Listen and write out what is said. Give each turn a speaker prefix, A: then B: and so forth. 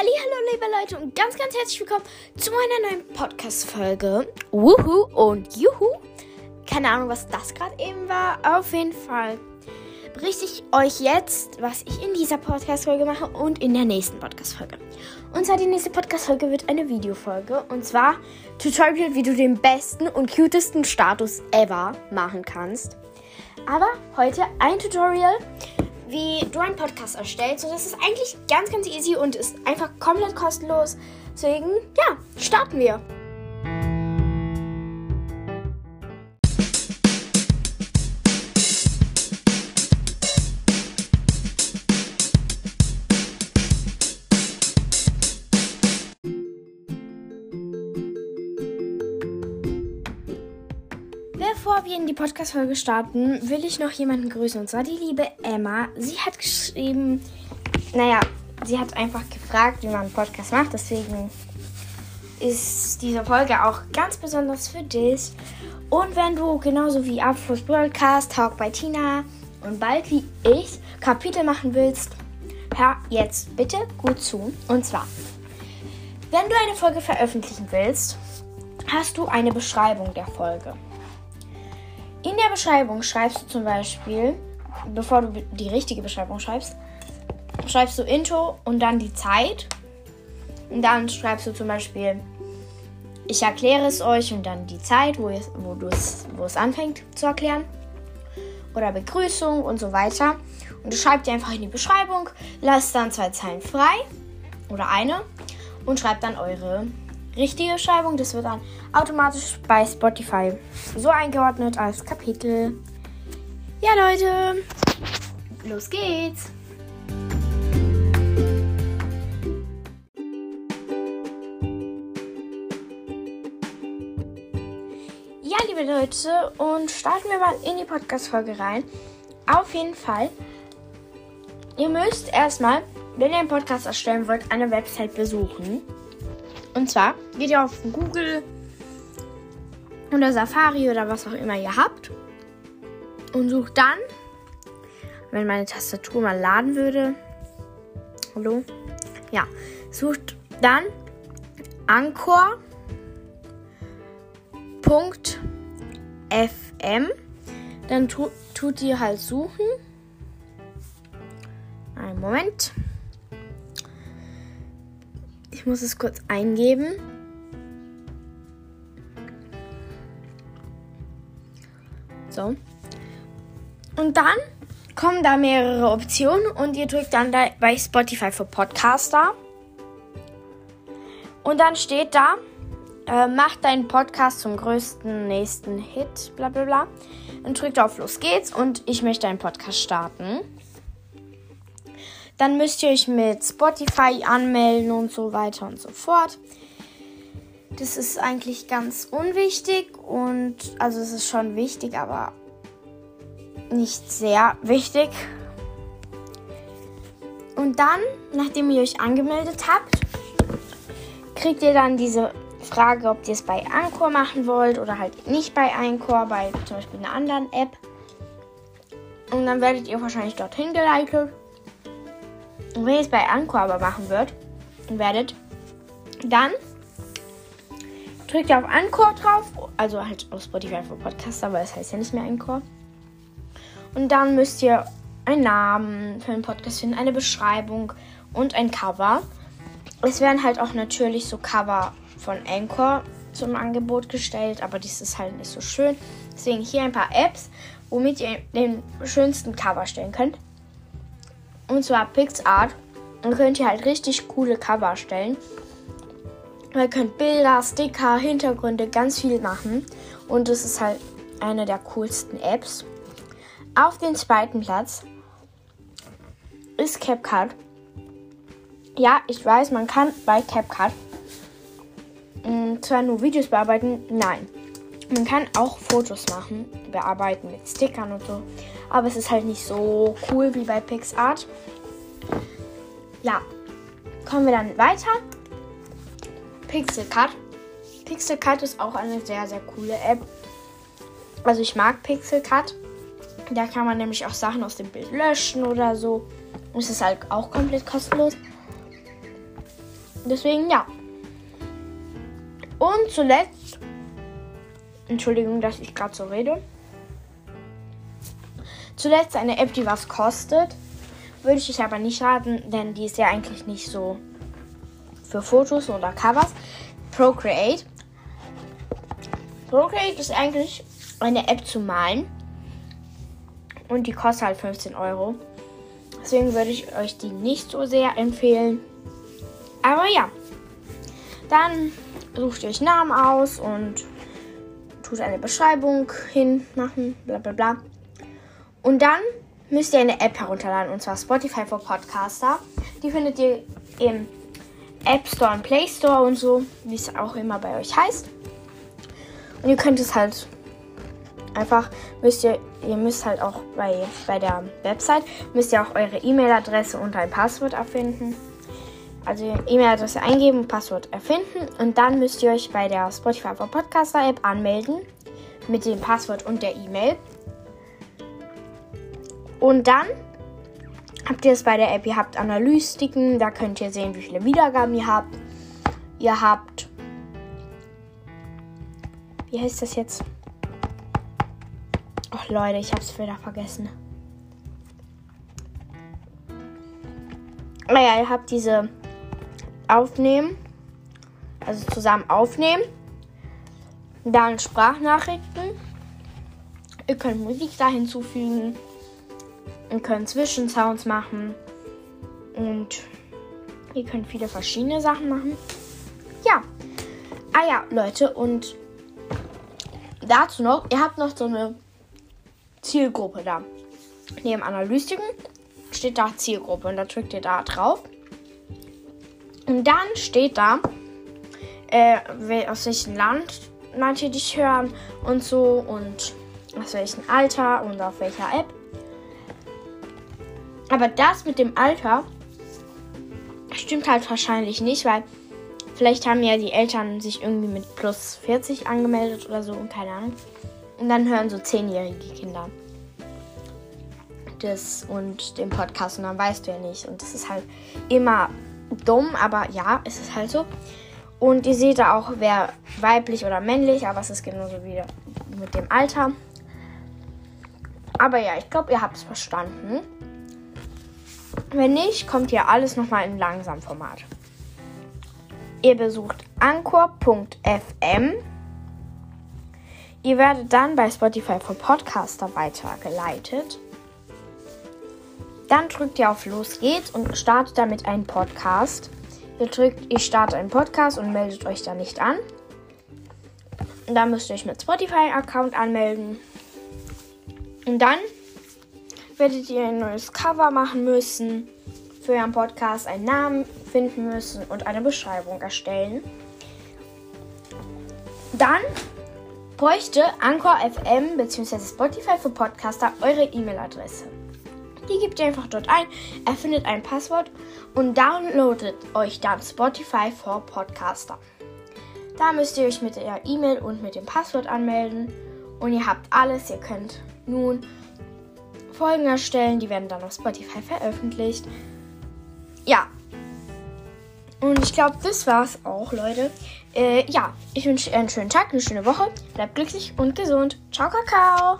A: Hallo, liebe Leute und ganz, ganz herzlich willkommen zu einer neuen Podcast-Folge. Wuhu und Juhu. Keine Ahnung, was das gerade eben war. Auf jeden Fall berichte ich euch jetzt, was ich in dieser Podcast-Folge mache und in der nächsten Podcast-Folge. Und zwar die nächste Podcast-Folge wird eine Videofolge. Und zwar Tutorial, wie du den besten und cutesten Status ever machen kannst. Aber heute ein Tutorial, wie du einen Podcast erstellst. Und das ist eigentlich ganz, ganz easy und ist einfach komplett kostenlos. Deswegen, ja, starten wir. Bevor wir in die Podcast-Folge starten, will ich noch jemanden grüßen. Und zwar die liebe Emma. Sie hat geschrieben, naja, sie hat einfach gefragt, wie man einen Podcast macht. Deswegen ist diese Folge auch ganz besonders für dich. Und wenn du genauso wie Abfluss Broadcast, Talk bei Tina und bald wie ich Kapitel machen willst, hör jetzt bitte gut zu. Und zwar, wenn du eine Folge veröffentlichen willst, hast du eine Beschreibung der Folge. In der Beschreibung schreibst du zum Beispiel, bevor du die richtige Beschreibung schreibst, schreibst du Intro und dann die Zeit. Und dann schreibst du zum Beispiel, ich erkläre es euch und dann die Zeit, wo es, wo, wo es anfängt zu erklären. Oder Begrüßung und so weiter. Und du schreibst dir einfach in die Beschreibung, lasst dann zwei Zeilen frei oder eine und schreibt dann eure richtige Beschreibung. Das wird dann automatisch bei Spotify so eingeordnet als Kapitel. Ja, Leute, los geht's! Ja, liebe Leute, und starten wir mal in die Podcast-Folge rein. Auf jeden Fall, ihr müsst erstmal, wenn ihr einen Podcast erstellen wollt, eine Website besuchen. Und zwar geht ihr auf Google oder Safari oder was auch immer ihr habt und sucht dann, wenn meine Tastatur mal laden würde, hallo, ja, sucht dann Anchor.fm, dann tu, tut ihr halt suchen. Einen Moment. Ich muss es kurz eingeben. So. Und dann kommen da mehrere Optionen und ihr drückt dann da bei Spotify für Podcaster. Und dann steht da, äh, mach deinen Podcast zum größten nächsten Hit, bla bla bla. Dann drückt auf Los geht's und ich möchte einen Podcast starten. Dann müsst ihr euch mit Spotify anmelden und so weiter und so fort. Das ist eigentlich ganz unwichtig und also es ist schon wichtig, aber nicht sehr wichtig. Und dann, nachdem ihr euch angemeldet habt, kriegt ihr dann diese Frage, ob ihr es bei Anchor machen wollt oder halt nicht bei Anchor, bei zum Beispiel einer anderen App. Und dann werdet ihr wahrscheinlich dorthin geleitet. Und wenn ihr es bei Anchor aber machen wird, werdet, dann drückt ihr auf Anchor drauf, also halt auf Spotify für Podcaster, aber es heißt ja nicht mehr Anchor. Und dann müsst ihr einen Namen für den Podcast finden, eine Beschreibung und ein Cover. Es werden halt auch natürlich so Cover von Anchor zum Angebot gestellt, aber dies ist halt nicht so schön. Deswegen hier ein paar Apps, womit ihr den schönsten Cover stellen könnt. Und zwar PixArt. Dann könnt ihr halt richtig coole Cover stellen. Ihr könnt Bilder, Sticker, Hintergründe, ganz viel machen. Und es ist halt eine der coolsten Apps. Auf den zweiten Platz ist CapCut. Ja, ich weiß, man kann bei CapCut mh, zwar nur Videos bearbeiten, nein. Man kann auch Fotos machen, bearbeiten mit Stickern und so. Aber es ist halt nicht so cool wie bei PixArt. Ja, kommen wir dann weiter. Pixelcut. Pixelcut ist auch eine sehr, sehr coole App. Also ich mag Pixelcut. Da kann man nämlich auch Sachen aus dem Bild löschen oder so. Und es ist halt auch komplett kostenlos. Deswegen ja. Und zuletzt, Entschuldigung, dass ich gerade so rede. Zuletzt eine App, die was kostet. Würde ich aber nicht raten, denn die ist ja eigentlich nicht so für Fotos oder Covers. Procreate. Procreate ist eigentlich eine App zu malen. Und die kostet halt 15 Euro. Deswegen würde ich euch die nicht so sehr empfehlen. Aber ja. Dann sucht ihr euch Namen aus und tut eine Beschreibung hinmachen, bla bla bla. Und dann müsst ihr eine App herunterladen, und zwar Spotify for Podcaster. Die findet ihr im App Store und Play Store und so, wie es auch immer bei euch heißt. Und ihr könnt es halt einfach, müsst ihr, ihr müsst halt auch bei, bei der Website, müsst ihr auch eure E-Mail-Adresse und ein Passwort erfinden. Also E-Mail-Adresse eingeben, Passwort erfinden und dann müsst ihr euch bei der Spotify for Podcaster App anmelden mit dem Passwort und der E-Mail. Und dann habt ihr es bei der App, ihr habt Analystiken, da könnt ihr sehen, wie viele Wiedergaben ihr habt. Ihr habt. Wie heißt das jetzt? Ach Leute, ich hab's wieder vergessen. Naja, ihr habt diese Aufnehmen, also zusammen aufnehmen, dann Sprachnachrichten. Ihr könnt Musik da hinzufügen und können Zwischensounds machen. Und ihr könnt viele verschiedene Sachen machen. Ja. Ah ja, Leute, und dazu noch, ihr habt noch so eine Zielgruppe da. Neben Analytiken steht da Zielgruppe und da drückt ihr da drauf. Und dann steht da, äh, aus welchem Land manche dich hören und so und aus welchem Alter und auf welcher App. Aber das mit dem Alter stimmt halt wahrscheinlich nicht, weil vielleicht haben ja die Eltern sich irgendwie mit plus 40 angemeldet oder so und keine Ahnung. Und dann hören so zehnjährige Kinder das und den Podcast und dann weißt du ja nicht. Und das ist halt immer dumm, aber ja, es ist halt so. Und ihr seht da auch, wer weiblich oder männlich, aber es ist genauso wie mit dem Alter. Aber ja, ich glaube, ihr habt es verstanden. Wenn nicht, kommt hier alles nochmal in langsam Format. Ihr besucht anchor.fm. Ihr werdet dann bei Spotify für Podcaster weitergeleitet. Dann drückt ihr auf Los geht's und startet damit einen Podcast. Ihr drückt, ich starte einen Podcast und meldet euch da nicht an. Und dann müsst ihr euch mit Spotify-Account anmelden. Und dann werdet ihr ein neues Cover machen müssen für euren Podcast, einen Namen finden müssen und eine Beschreibung erstellen. Dann bräuchte Anchor FM bzw. Spotify für Podcaster eure E-Mail-Adresse. Die gebt ihr einfach dort ein, erfindet ein Passwort und downloadet euch dann Spotify for Podcaster. Da müsst ihr euch mit der E-Mail und mit dem Passwort anmelden und ihr habt alles. Ihr könnt nun Folgen erstellen. Die werden dann auf Spotify veröffentlicht. Ja. Und ich glaube, das war's auch, Leute. Äh, ja, ich wünsche einen schönen Tag, eine schöne Woche. Bleibt glücklich und gesund. Ciao, Kakao.